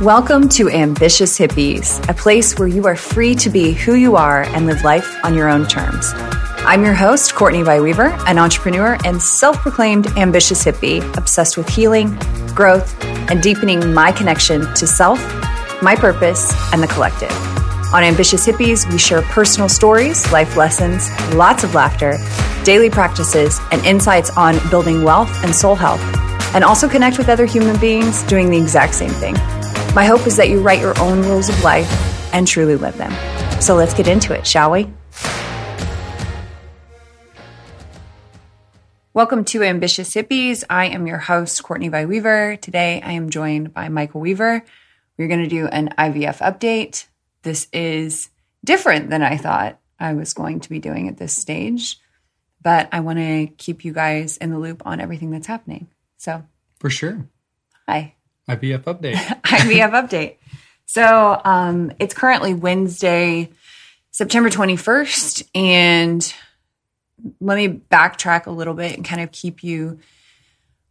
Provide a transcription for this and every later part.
Welcome to Ambitious Hippies, a place where you are free to be who you are and live life on your own terms. I'm your host, Courtney Weaver, an entrepreneur and self proclaimed ambitious hippie, obsessed with healing, growth, and deepening my connection to self, my purpose, and the collective. On Ambitious Hippies, we share personal stories, life lessons, lots of laughter, daily practices, and insights on building wealth and soul health, and also connect with other human beings doing the exact same thing. My hope is that you write your own rules of life and truly live them. So let's get into it, shall we? Welcome to Ambitious Hippies. I am your host, Courtney Vie Weaver. Today I am joined by Michael Weaver. We're going to do an IVF update. This is different than I thought I was going to be doing at this stage, but I want to keep you guys in the loop on everything that's happening. So, for sure. Hi. IVF update. IVF update. So um, it's currently Wednesday, September 21st. And let me backtrack a little bit and kind of keep you,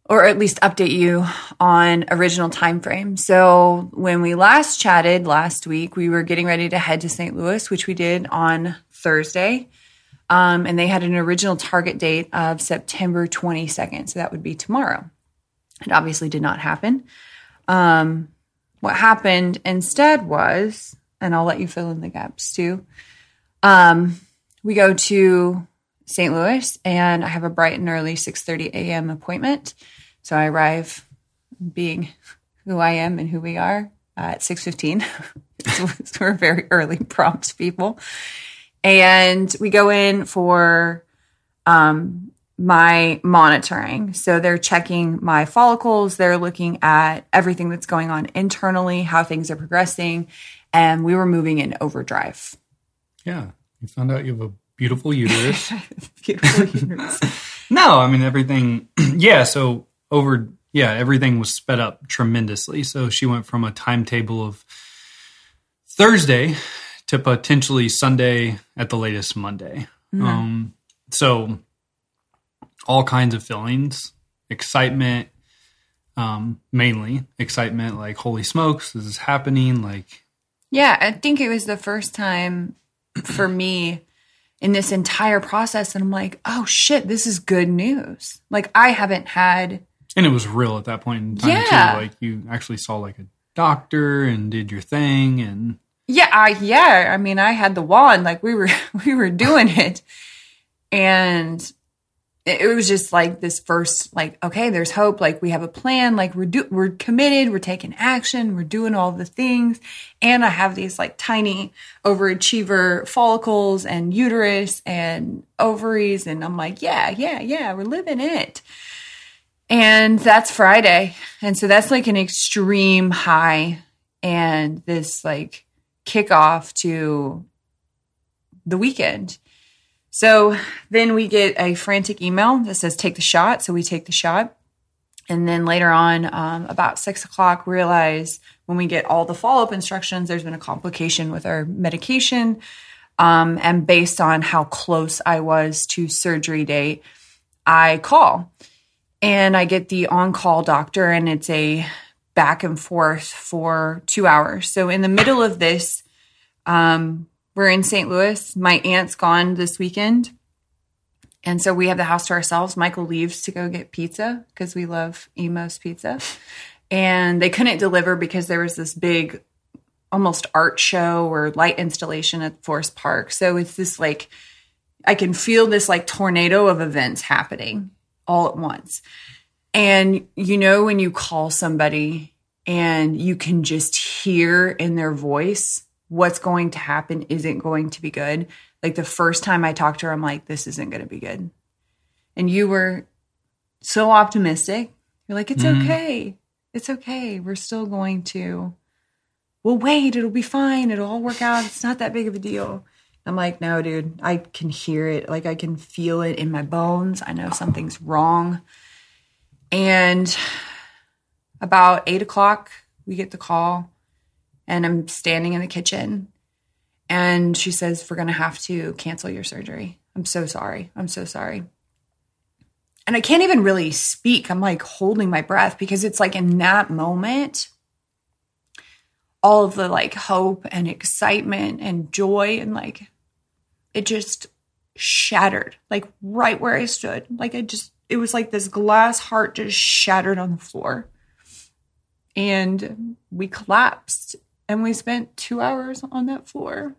or at least update you on original time frame. So when we last chatted last week, we were getting ready to head to St. Louis, which we did on Thursday. Um, and they had an original target date of September 22nd. So that would be tomorrow. It obviously did not happen. Um, what happened instead was, and I'll let you fill in the gaps too. Um, we go to St. Louis, and I have a bright and early 6:30 a.m. appointment. So I arrive, being who I am and who we are, uh, at 6:15. so we're very early, prompt people, and we go in for um, my monitoring. So they're checking my follicles, they're looking at everything that's going on internally, how things are progressing, and we were moving in overdrive. Yeah. You found out you have a beautiful uterus. beautiful uterus. no, I mean everything yeah, so over yeah, everything was sped up tremendously. So she went from a timetable of Thursday to potentially Sunday at the latest Monday. Mm-hmm. Um so all kinds of feelings. Excitement um mainly. Excitement like holy smokes this is happening like yeah i think it was the first time for me in this entire process and i'm like oh shit this is good news. Like i haven't had and it was real at that point in time yeah. too like you actually saw like a doctor and did your thing and yeah i yeah i mean i had the wand like we were we were doing it. And it was just like this first like okay there's hope like we have a plan like we're do- we're committed we're taking action we're doing all the things. And i have these like tiny overachiever follicles and uterus and ovaries and i'm like yeah yeah yeah we're living it. And that's friday. And so that's like an extreme high and this like kickoff to the weekend so then we get a frantic email that says take the shot. So we take the shot. And then later on, um, about six o'clock, realize when we get all the follow up instructions, there's been a complication with our medication. Um, and based on how close I was to surgery date, I call and I get the on call doctor, and it's a back and forth for two hours. So in the middle of this, um, we're in St. Louis. My aunt's gone this weekend. And so we have the house to ourselves. Michael leaves to go get pizza because we love Imo's pizza. And they couldn't deliver because there was this big, almost art show or light installation at Forest Park. So it's this like, I can feel this like tornado of events happening all at once. And you know, when you call somebody and you can just hear in their voice what's going to happen isn't going to be good. Like the first time I talked to her, I'm like, this isn't going to be good. And you were so optimistic. You're like, it's mm-hmm. okay. It's okay. We're still going to, well, wait, it'll be fine. It'll all work out. It's not that big of a deal. I'm like, no, dude, I can hear it. Like, I can feel it in my bones. I know something's wrong. And about eight o'clock, we get the call and I'm standing in the kitchen and she says, We're going to have to cancel your surgery. I'm so sorry. I'm so sorry. And I can't even really speak. I'm like holding my breath because it's like in that moment, all of the like hope and excitement and joy and like it just shattered like right where I stood. Like I just it was like this glass heart just shattered on the floor. And we collapsed and we spent 2 hours on that floor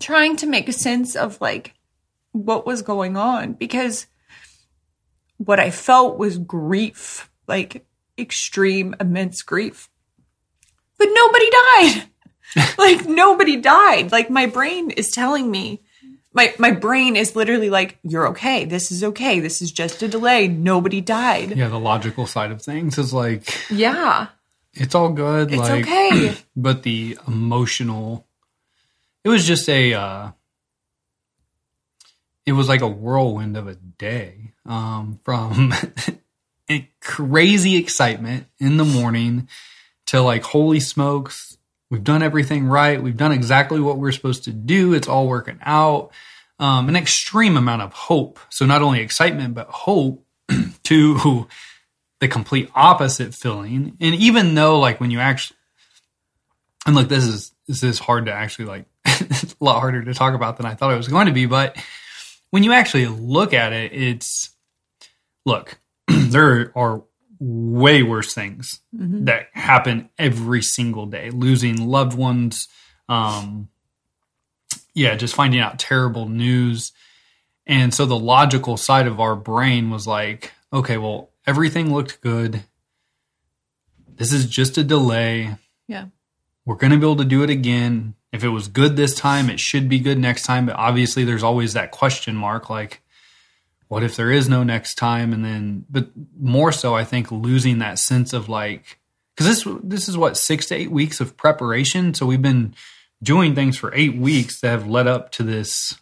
trying to make a sense of like what was going on because what I felt was grief, like extreme, immense grief. But nobody died. like nobody died. Like my brain is telling me, my my brain is literally like, "You're okay. This is okay. This is just a delay. Nobody died." Yeah, the logical side of things is like, Yeah, it's all good. it's like, okay. but the emotional, it was just a, uh, it was like a whirlwind of a day um, from a crazy excitement in the morning to like, holy smokes, we've done everything right. We've done exactly what we're supposed to do. It's all working out. Um, an extreme amount of hope. So not only excitement, but hope to the complete opposite feeling. And even though like when you actually, and look, this is, this is hard to actually like, it's a lot harder to talk about than I thought it was going to be, but when you actually look at it, it's look, there are way worse things that happen every single day. Losing loved ones, um, yeah, just finding out terrible news. And so the logical side of our brain was like, okay, well, everything looked good. This is just a delay. Yeah. We're going to be able to do it again. If it was good this time, it should be good next time. But obviously, there's always that question mark like, what if there is no next time? And then, but more so, I think losing that sense of like, because this this is what six to eight weeks of preparation. So we've been doing things for eight weeks that have led up to this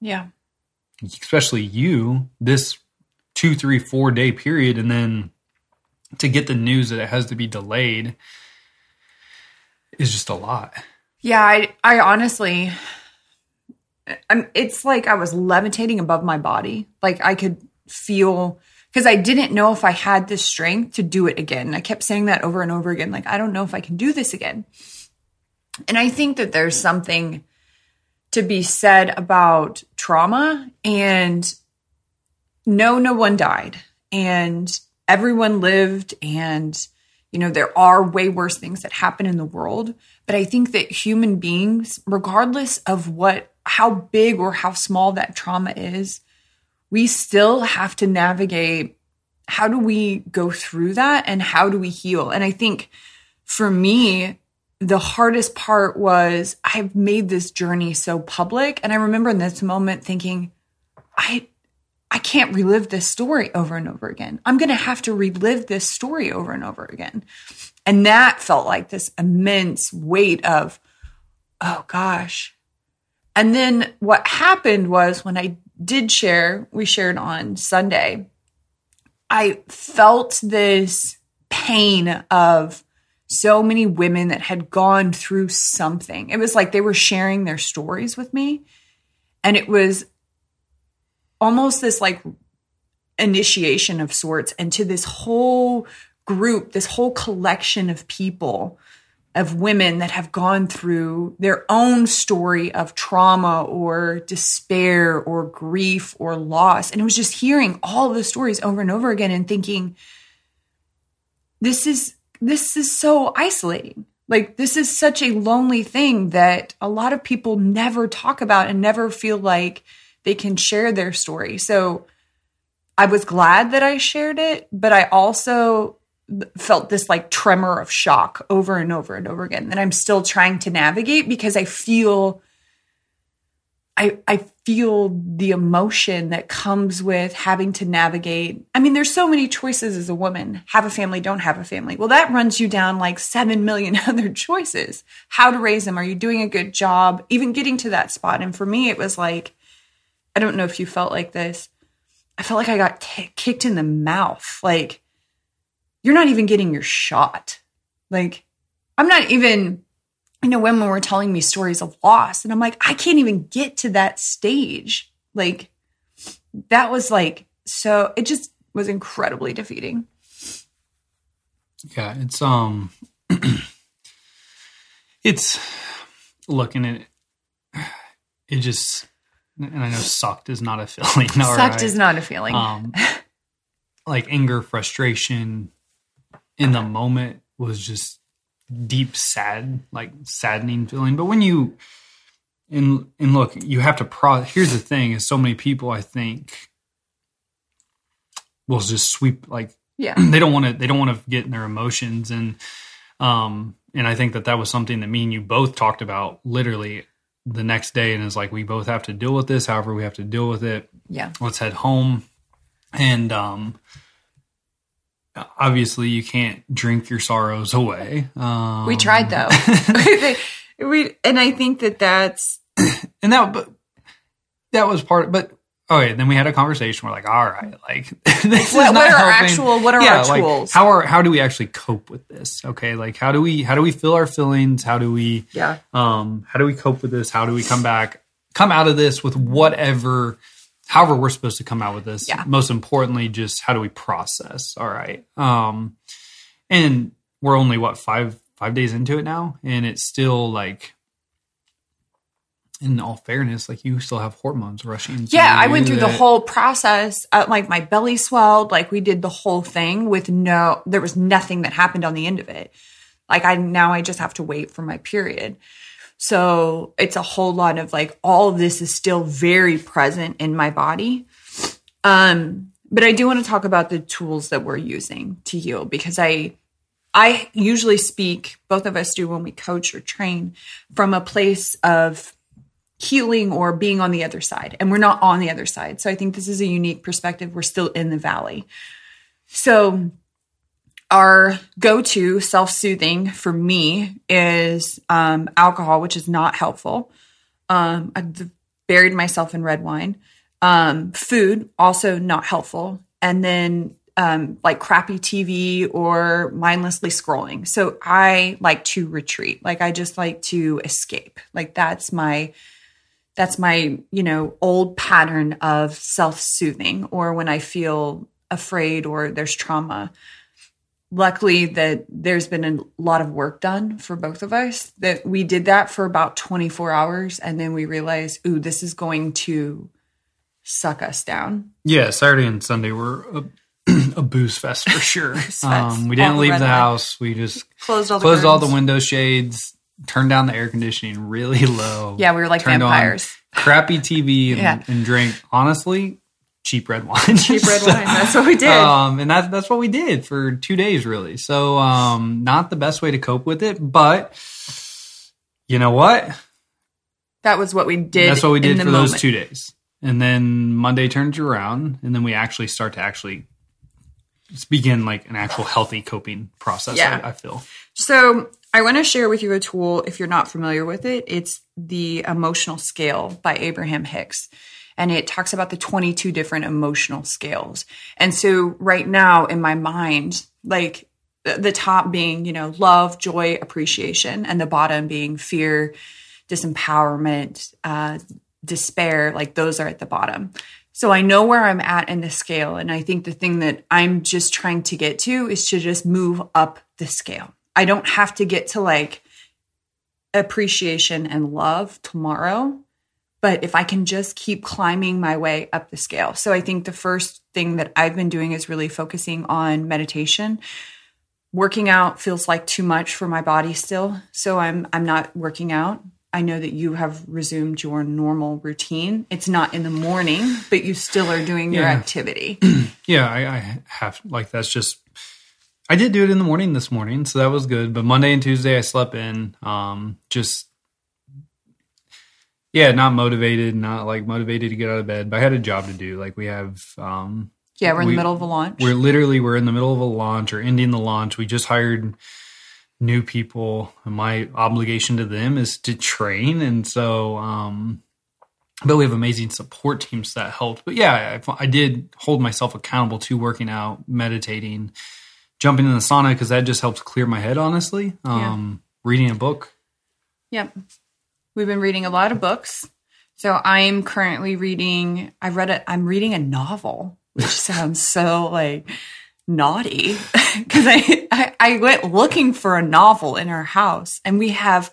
Yeah. especially you, this two, three, four day period, and then to get the news that it has to be delayed is just a lot. Yeah, I I honestly I'm it's like I was levitating above my body. Like I could feel because I didn't know if I had the strength to do it again. I kept saying that over and over again like I don't know if I can do this again. And I think that there's something to be said about trauma and no no one died. And everyone lived and you know there are way worse things that happen in the world. But i think that human beings regardless of what how big or how small that trauma is we still have to navigate how do we go through that and how do we heal? And i think for me the hardest part was I've made this journey so public. And I remember in this moment thinking, I I can't relive this story over and over again. I'm gonna have to relive this story over and over again. And that felt like this immense weight of, oh gosh. And then what happened was when I did share, we shared on Sunday, I felt this pain of so many women that had gone through something. It was like they were sharing their stories with me. And it was almost this like initiation of sorts into this whole group, this whole collection of people, of women that have gone through their own story of trauma or despair or grief or loss. And it was just hearing all the stories over and over again and thinking, this is this is so isolating. Like this is such a lonely thing that a lot of people never talk about and never feel like they can share their story. So I was glad that I shared it, but I also felt this like tremor of shock over and over and over again that I'm still trying to navigate because I feel I I feel the emotion that comes with having to navigate. I mean, there's so many choices as a woman. Have a family, don't have a family. Well, that runs you down like 7 million other choices. How to raise them? Are you doing a good job? Even getting to that spot. And for me, it was like I don't know if you felt like this. I felt like I got kicked in the mouth. Like you're not even getting your shot. Like I'm not even you know, women were telling me stories of loss, and I'm like, I can't even get to that stage. Like, that was like, so it just was incredibly defeating. Yeah, it's um it's looking at it, it just and I know sucked is not a feeling. all Sucked right? is not a feeling. um like anger, frustration in the moment was just deep sad, like saddening feeling. But when you and and look, you have to pro here's the thing is so many people I think will just sweep like yeah. they don't want to they don't want to get in their emotions and um and I think that that was something that me and you both talked about literally the next day and is like we both have to deal with this however we have to deal with it Yeah. let's head home and um obviously you can't drink your sorrows away um We tried though. we and I think that that's and that but that was part of, but okay then we had a conversation we're like all right like this what, is not what are our helping. actual what are yeah, our like tools? how are how do we actually cope with this okay like how do we how do we feel our feelings how do we yeah. um how do we cope with this how do we come back come out of this with whatever however we're supposed to come out with this Yeah. most importantly just how do we process all right um and we're only what five five days into it now and it's still like in all fairness like you still have hormones rushing Yeah, I went through the whole process. Uh, like my belly swelled. Like we did the whole thing with no. There was nothing that happened on the end of it. Like I now I just have to wait for my period. So it's a whole lot of like all of this is still very present in my body. Um, but I do want to talk about the tools that we're using to heal because I I usually speak, both of us do when we coach or train, from a place of healing or being on the other side. And we're not on the other side. So I think this is a unique perspective. We're still in the valley. So our go-to self-soothing for me is um, alcohol, which is not helpful. Um, I've buried myself in red wine. Um, food also not helpful. And then um, like crappy TV or mindlessly scrolling. So I like to retreat. Like I just like to escape. Like that's my that's my you know old pattern of self-soothing or when i feel afraid or there's trauma luckily that there's been a lot of work done for both of us that we did that for about 24 hours and then we realized ooh this is going to suck us down Yeah, Saturday and Sunday were a, a booze fest for sure. fest. um, we didn't leave the house. We just closed all the closed all the window shades, turned down the air conditioning really low. yeah we were like vampires crappy TV and, Yeah. and drank honestly cheap red wine. cheap red wine that's what we did Um, and that's that's what we did for two days, really. So, um, not the best way to cope with it, but you know what? that was what we did That's what we did for those two days. And then Monday turns around, and then we actually start to actually begin like an actual healthy coping process. Yeah. I, I feel. So I want to share with you a tool if you're not familiar with it. It's the emotional scale by Abraham Hicks. And it talks about the 22 different emotional scales. And so right now in my mind, like the, top being, you know, love, joy, appreciation, and the bottom being fear, disempowerment, uh, despair, like those are at the bottom. So I know where I'm at in the scale. And I think the thing that I'm just trying to get to is to just move up the scale. I don't have to get to like appreciation and love tomorrow. But if I can just keep climbing my way up the scale. So I think the first thing that I've been doing is really focusing on meditation. Working out feels like too much for my body still. So I'm I'm not working out. I know that you have resumed your normal routine. It's not in the morning, but you still are doing your activity. Yeah, I, I have like that's just. I did do it in the morning this morning, so that was good. But Monday and Tuesday, I slept in. Um, just yeah, not motivated, not like motivated to get out of bed. But I had a job to do. Like we have um, Yeah, we're in We- the middle of a launch. we're literally we're in the middle of a launch or ending the launch we just hired new people and my obligation to them is to train and so um but we have amazing support teams that helped but yeah I, I did hold myself accountable to working out meditating jumping in the sauna because that just helps clear my head honestly um reading a book Yep. We've been reading a lot of books. So I'm currently reading I read it I'm reading a novel, which sounds so like naughty. Cause I, I I went looking for a novel in our house and we have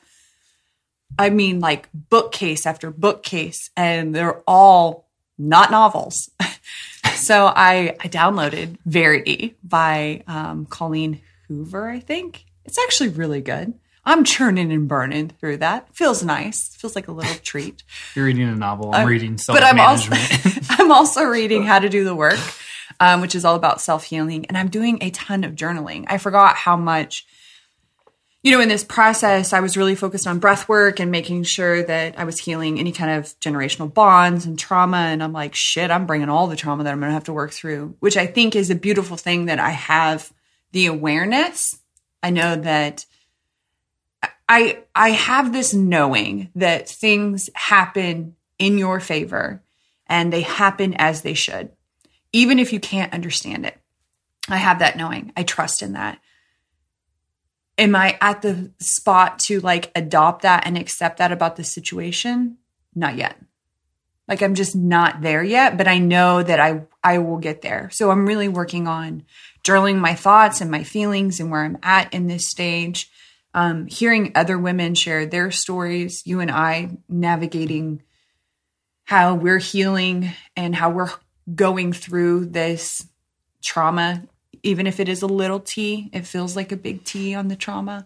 I mean, like bookcase after bookcase, and they're all not novels. so I, I downloaded Verity by um, Colleen Hoover, I think. It's actually really good. I'm churning and burning through that. Feels nice. Feels like a little treat. You're reading a novel. I'm Uh, reading self But I'm also management. I'm also reading How to Do the Work, um, which is all about self healing, and I'm doing a ton of journaling. I forgot how much, you know, in this process, I was really focused on breath work and making sure that I was healing any kind of generational bonds and trauma. And I'm like, shit, I'm bringing all the trauma that I'm going to have to work through, which I think is a beautiful thing that I have the awareness. I know that. I I have this knowing that things happen in your favor and they happen as they should, even if you can't understand it. I have that knowing. I trust in that. Am I at the spot to like adopt that and accept that about the situation? Not yet. Like I'm just not there yet, but I know that I I will get there. So I'm really working on journaling my thoughts and my feelings and where I'm at in this stage. Um, hearing other women share their stories, you and I navigating how we're healing and how we're going through this trauma, even if it is a little T, it feels like a big T on the trauma.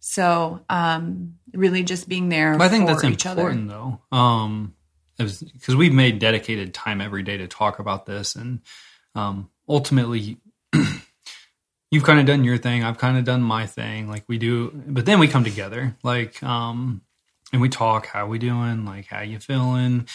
So, um, really just being there But I think for that's each other. important though. Um, because we've made dedicated time every day to talk about this, and um, ultimately, you've kind of done your thing. I've kind of done my thing. Like we do, but then we come together, like, um, and we talk. How we doing? Like, how you feeling?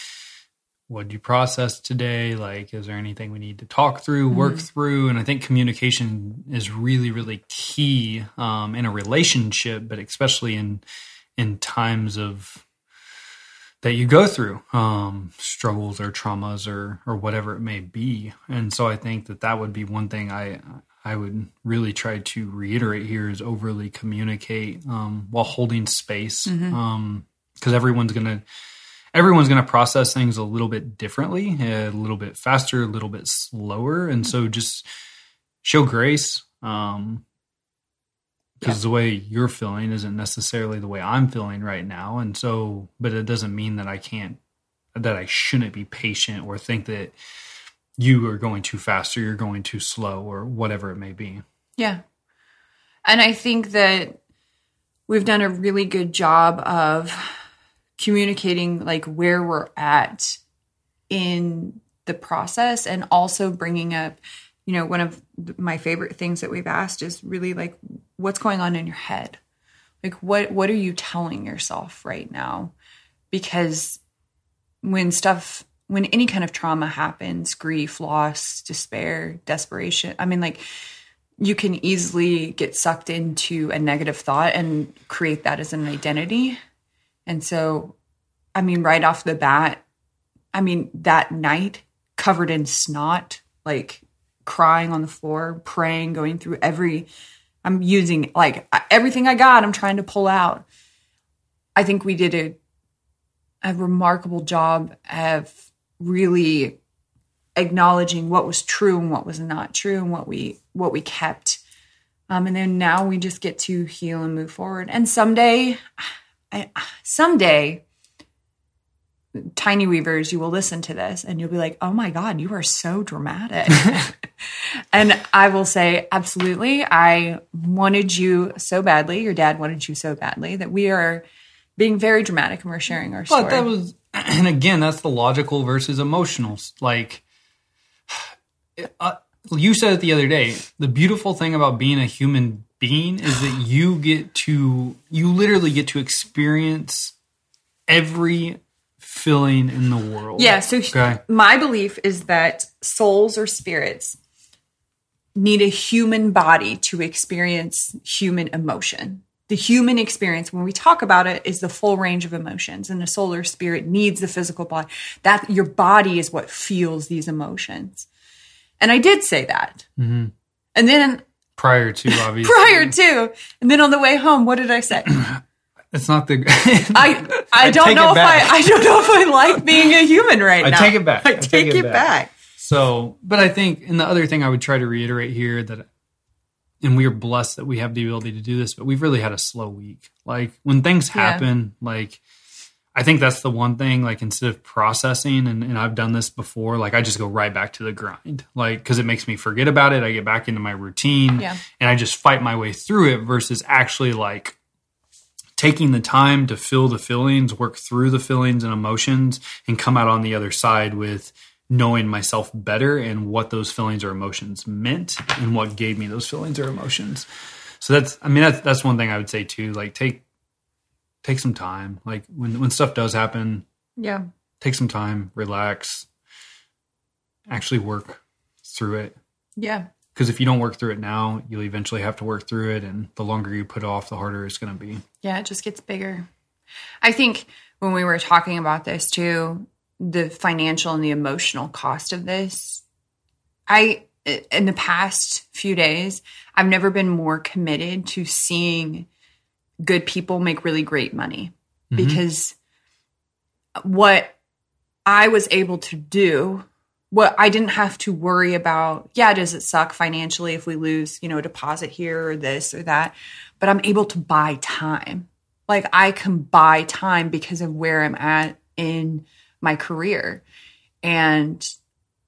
What do you process today? Like, is there anything we need to talk through, work through? And I think communication is really, really key um, in a relationship, but especially in in times of that you go through um, struggles or traumas or or whatever it may be and so i think that that would be one thing i i would really try to reiterate here is overly communicate um, while holding space because everyone's gonna everyone's gonna process things a little bit differently a little bit faster a little bit slower and so just show grace um, because the way you're feeling isn't necessarily the way I'm feeling right now. And so, but it doesn't mean that I can't, that I shouldn't be patient or think that you are going too fast or you're going too slow or whatever it may be. Yeah. And I think that we've done a really good job of communicating like where we're at in the process and also bringing up you know one of my favorite things that we've asked is really like what's going on in your head? Like what what are you telling yourself right now? Because when stuff when any kind of trauma happens grief loss despair desperation i mean like you can easily get sucked into a negative thought and create that as an identity and so i mean right off the bat i mean that night covered in snot like crying on the floor praying going through every i'm using like everything i got i'm trying to pull out. I think we did a a remarkable job of really acknowledging what was true and what was not true and what we what we kept. Um, and then now we just get to heal and move forward. And someday I, someday tiny weavers you will listen to this and you'll be like oh my god you are so dramatic and i will say absolutely i wanted you so badly your dad wanted you so badly that we are being very dramatic and we're sharing our story But that was, and again, that's the logical versus emotional. Like, uh, you said it the other day. The beautiful thing about being a human being is that you get to, you literally get to experience every feeling in the world. Yeah. So Okay. my belief is that souls or spirits need a human body to experience human emotion. The human experience, when we talk about it, is the full range of emotions, and the soul or spirit needs the physical body. That your body is what feels these emotions. And I did say that. Mm-hmm. And then Prior to, obviously. prior to, and then on the way home, what did I say? It's not the. I I I don't take know if back. I I don't know if I like being a human right I now. take it back. I, I take, take it it back. back. So, but I think, and the other thing I would try to reiterate here that and we are blessed that we have the ability to do this, but we've really had a slow week. Like when things Yeah. happen, like I think that's the one thing, like instead of processing, and, and I've done this before, like I just go right back to the grind, like because it makes me forget about it. I get back into my routine Yeah. and I just fight my way through it versus actually like taking the time to feel the feelings, work through the feelings and emotions, and come out on the other side with knowing myself better and what those feelings or emotions meant and what gave me those feelings or emotions. So that's I mean that's that's one thing I would say too. Like take take some time. Like when when stuff does happen, Yeah. take some time, relax, actually work through it. Yeah. Because if you don't work through it now, you'll eventually have to work through it, and the longer you put off, the harder it's going to be. Yeah, it just gets bigger. I think when we were talking about this too, the financial and the emotional cost of this, I in the past few days, I've never been more committed to seeing good people make really great money mm-hmm. because what I was able to do what I didn't have to worry about, yeah, does it suck financially if we lose, you know, a deposit here or this or that? But I'm able to buy time. Like I can buy time because of where I'm at in my career. And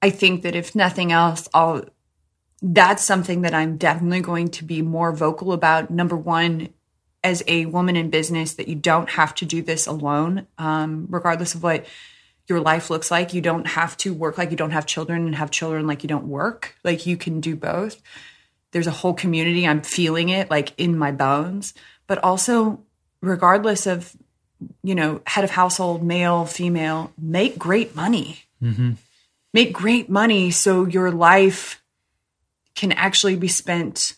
I think that if nothing else, I'll that's something that I'm definitely going to be more vocal about. Number one, as a woman in business, that you don't have to do this alone, um, regardless of what your life looks like. You don't have to work like you don't have children and have children like you don't work. Like you can do both. There's a whole community. I'm feeling it like in my bones. But also, regardless of, you know, head of household, male, female, make great money. Make great money so your life can actually be spent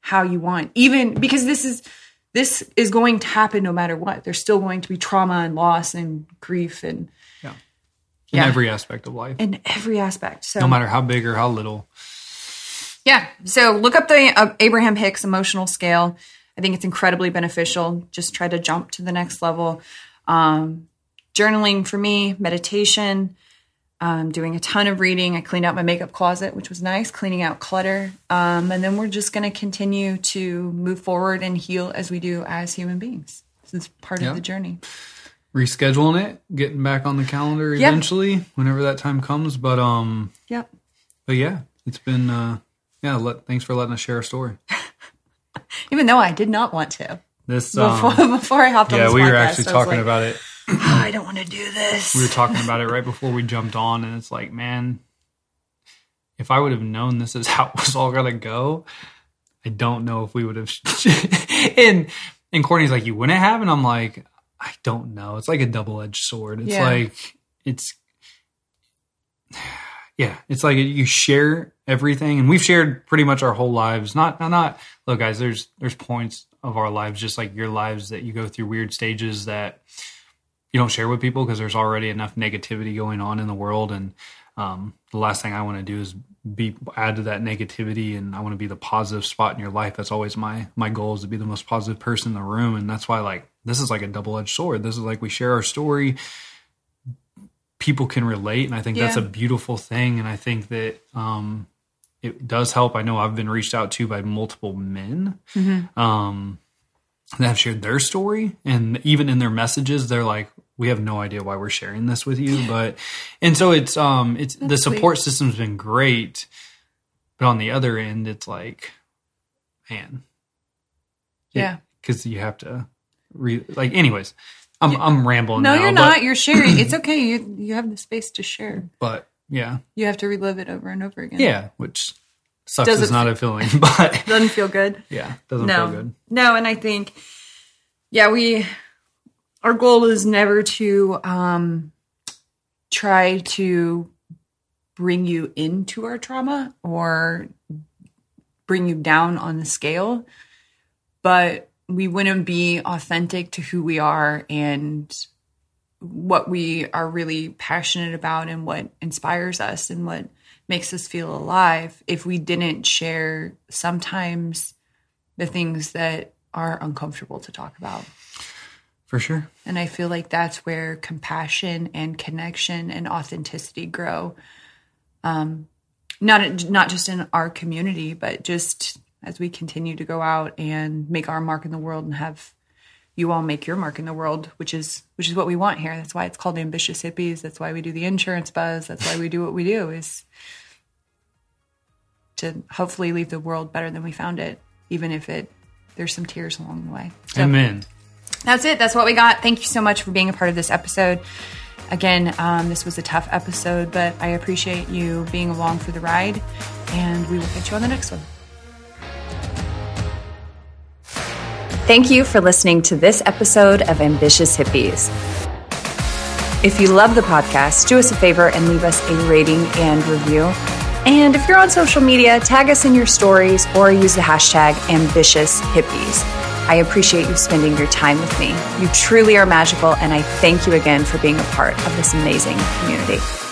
how you want. Even because this is this is going to happen no matter what. There's still going to be trauma and loss and grief and yeah, In Yeah. every aspect of life, in every aspect. So no matter how big or how little. yeah. So look up the uh, Abraham Hicks emotional scale. I think it's incredibly beneficial. Just try to jump to the next level. Um, journaling for me, meditation, um, doing a ton of reading. I cleaned out my makeup closet, which was nice, cleaning out clutter. Um, and then we're just going to continue to move forward and heal as we do as human beings. This is part Yeah. of the journey. Rescheduling it, getting back on the calendar Yep. eventually, whenever that time comes. But um, Yep. but yeah, it's been uh, yeah. Let, thanks for letting us share a story. Even though I did not want to. This Before, um, before I hopped on yeah, we were actually talking like, about it. "Oh, I don't want to do this. we were talking about it right before we jumped on, and it's like, man, if I would have known this is how it was all gonna go, I don't know if we would have. and and Courtney's like, you wouldn't have, and I'm like, I don't know. It's like a double edged sword. It's Yeah. like it's. Yeah, it's like you share everything, and we've shared pretty much our whole lives. Not, not, not. Look, guys, there's there's points of our lives, just like your lives, that you go through weird stages that you don't share with people because there's already enough negativity going on in the world. And um, the last thing i want to do is be add to that negativity and i want to be the positive spot in your life. That's always my my goal is to be the most positive person in the room. And that's why like this is like a double-edged sword. This is like we share our story. People can relate and i think that's a beautiful thing. And i think that um it does help. I know i've been reached out to by multiple men. Um that have shared their story and even in their messages they're like we have no idea why we're sharing this with you but and so it's um it's the That's sweet. support system's been great but on the other end it's like man Yeah. because you have to re like anyways i'm i'm rambling No, now, you're but, not. You're sharing. It's okay. You you have the space to share. but yeah You have to relive it over and over again. yeah which sucks Does is not a feeling but Doesn't feel good. yeah doesn't no. feel good No, and I think yeah, we our goal is never to um try to bring you into our trauma or bring you down on the scale, but we wouldn't be authentic to who we are and what we are really passionate about and what inspires us and what makes us feel alive if we didn't share sometimes the things that are uncomfortable to talk about. for sure And I feel like that's where compassion and connection and authenticity grow. Um, not not just in our community, but just as we continue to go out and make our mark in the world and have you all make your mark in the world, which is which is what we want here. That's why it's called ambitious hippies. That's why we do the insurance buzz. That's why we do what we do is to hopefully leave the world better than we found it, even if it there's some tears along the way. So Amen. That's it. That's what we got. Thank you so much for being a part of this episode. Again, um, this was a tough episode, but I appreciate you being along for the ride, and we will catch you on the next one. Thank you for listening to this episode of Ambitious Hippies. If you love the podcast, do us a favor and leave us a rating and review. And if you're on social media, tag us in your stories or use the hashtag ambitious hippies. I appreciate you spending your time with me. You truly are magical, and I thank you again for being a part of this amazing community.